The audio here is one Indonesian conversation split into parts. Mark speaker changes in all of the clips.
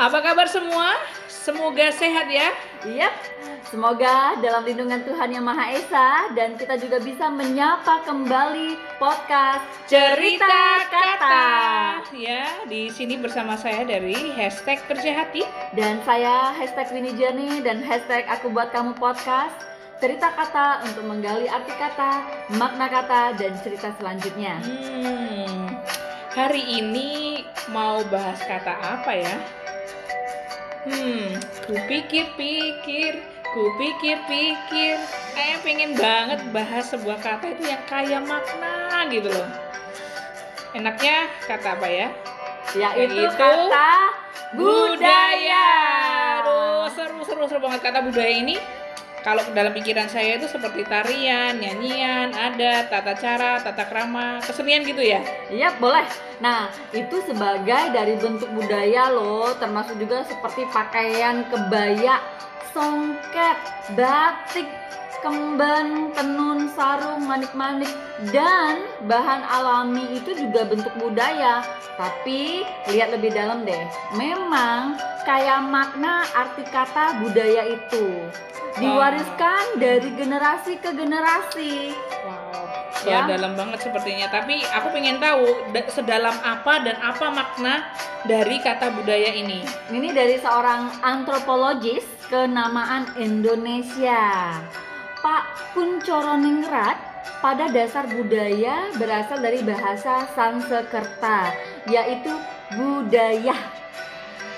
Speaker 1: Apa kabar semua? Semoga sehat ya.
Speaker 2: Yap, semoga dalam lindungan Tuhan Yang Maha Esa dan kita juga bisa menyapa kembali podcast
Speaker 1: Cerita Kata. Ya, di sini bersama saya dari hashtag Kerja Hati.
Speaker 2: dan saya hashtag Winnie Journey dan hashtag Aku Buat Kamu Podcast cerita kata untuk menggali arti kata, makna kata, dan cerita selanjutnya.
Speaker 1: Hmm, hari ini mau bahas kata apa ya? Hmm, kupikir-pikir, kupikir-pikir, kayak pengen banget bahas sebuah kata itu yang kaya makna gitu loh. Enaknya kata apa ya?
Speaker 2: Yaitu
Speaker 1: Yaitu
Speaker 2: kata
Speaker 1: budaya. Aduh, seru seru seru banget kata budaya ini. Kalau dalam pikiran saya itu seperti tarian, nyanyian, adat, tata cara, tata krama, kesenian gitu ya.
Speaker 2: Iya boleh. Nah itu sebagai dari bentuk budaya loh, termasuk juga seperti pakaian kebaya, songket, batik, kemban, tenun, sarung, manik-manik, dan bahan alami itu juga bentuk budaya. Tapi lihat lebih dalam deh. Memang kayak makna arti kata budaya itu diwariskan dari generasi ke generasi.
Speaker 1: Wow,
Speaker 2: Ya.
Speaker 1: ya dalam banget sepertinya. Tapi aku pengen tahu da- sedalam apa dan apa makna dari kata budaya ini.
Speaker 2: Ini dari seorang antropologis kenamaan Indonesia. Pak Kuncoroningrat pada dasar budaya berasal dari bahasa Sanskerta yaitu budaya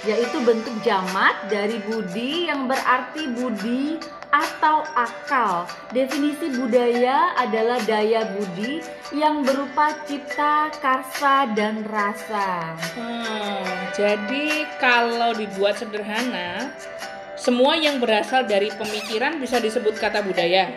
Speaker 2: yaitu bentuk jamak dari budi yang berarti budi atau akal. Definisi budaya adalah daya budi yang berupa cipta, karsa, dan rasa.
Speaker 1: Hmm, jadi kalau dibuat sederhana, semua yang berasal dari pemikiran bisa disebut kata budaya.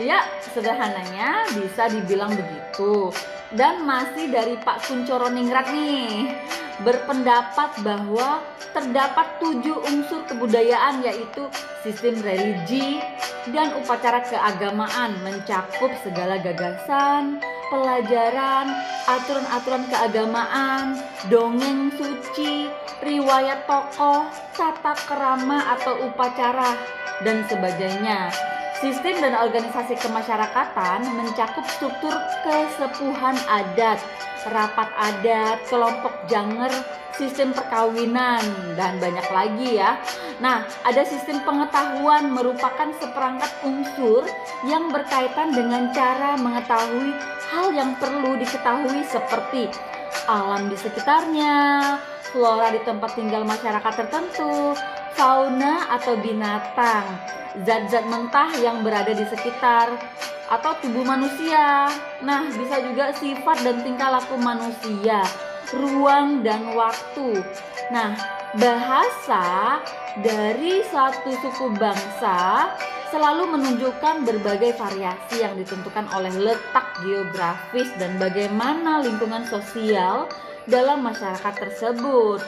Speaker 2: Ya, sederhananya bisa dibilang begitu. Dan masih dari Pak Kuncoroningrat nih, berpendapat bahwa terdapat tujuh unsur kebudayaan yaitu sistem religi dan upacara keagamaan mencakup segala gagasan, pelajaran, aturan-aturan keagamaan, dongeng suci, riwayat tokoh, tata kerama atau upacara, dan sebagainya. Sistem dan organisasi kemasyarakatan mencakup struktur kesepuhan adat, rapat adat, kelompok janger, sistem perkawinan, dan banyak lagi ya. Nah, ada sistem pengetahuan merupakan seperangkat unsur yang berkaitan dengan cara mengetahui hal yang perlu diketahui seperti alam di sekitarnya, flora di tempat tinggal masyarakat tertentu, fauna atau binatang, zat-zat mentah yang berada di sekitar atau tubuh manusia. Nah, bisa juga sifat dan tingkah laku manusia, ruang dan waktu. Nah, bahasa dari suatu suku bangsa selalu menunjukkan berbagai variasi yang ditentukan oleh letak geografis dan bagaimana lingkungan sosial dalam masyarakat tersebut.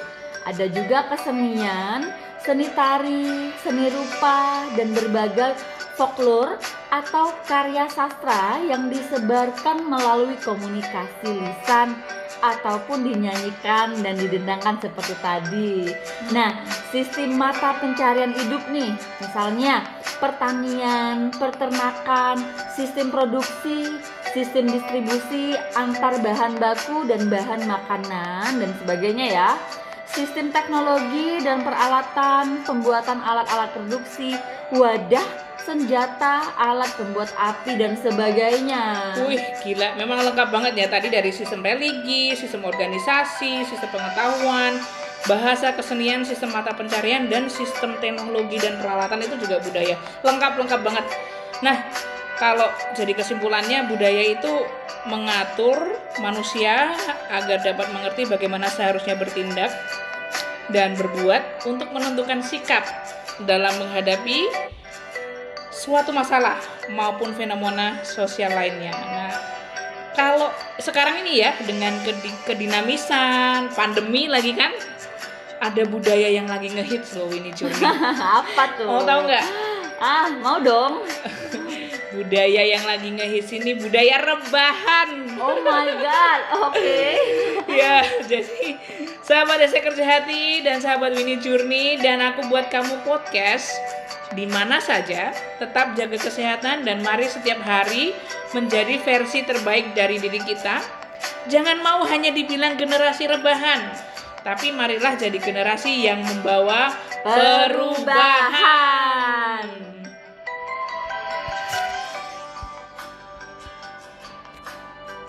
Speaker 2: Ada juga kesenian, seni tari, seni rupa, dan berbagai folklore atau karya sastra yang disebarkan melalui komunikasi lisan ataupun dinyanyikan dan didendangkan seperti tadi. Nah, sistem mata pencarian hidup nih, misalnya pertanian, peternakan, sistem produksi, sistem distribusi antar bahan baku dan bahan makanan dan sebagainya ya. Sistem teknologi dan peralatan, pembuatan alat-alat produksi, wadah, senjata, alat pembuat api dan sebagainya.
Speaker 1: Wih, gila. Memang lengkap banget ya tadi dari sistem religi, sistem organisasi, sistem pengetahuan, bahasa kesenian, sistem mata pencarian dan sistem teknologi dan peralatan itu juga budaya. Lengkap-lengkap banget. Nah, kalau jadi kesimpulannya budaya itu mengatur manusia agar dapat mengerti bagaimana seharusnya bertindak dan berbuat untuk menentukan sikap dalam menghadapi suatu masalah maupun fenomena sosial lainnya. Nah, kalau sekarang ini ya dengan kedi- kedinamisan pandemi lagi kan ada budaya yang lagi ngehits loh ini Juni.
Speaker 2: Apa tuh?
Speaker 1: Mau tahu nggak?
Speaker 2: Ah, mau dong.
Speaker 1: Budaya yang lagi ngehits ini budaya rebahan.
Speaker 2: Oh my god. Oke.
Speaker 1: ya, jadi Sahabat Desa Kerja Hati dan sahabat Winnie Journey dan aku buat kamu podcast di mana saja, tetap jaga kesehatan dan mari setiap hari menjadi versi terbaik dari diri kita. Jangan mau hanya dibilang generasi rebahan, tapi marilah jadi generasi yang membawa perubahan.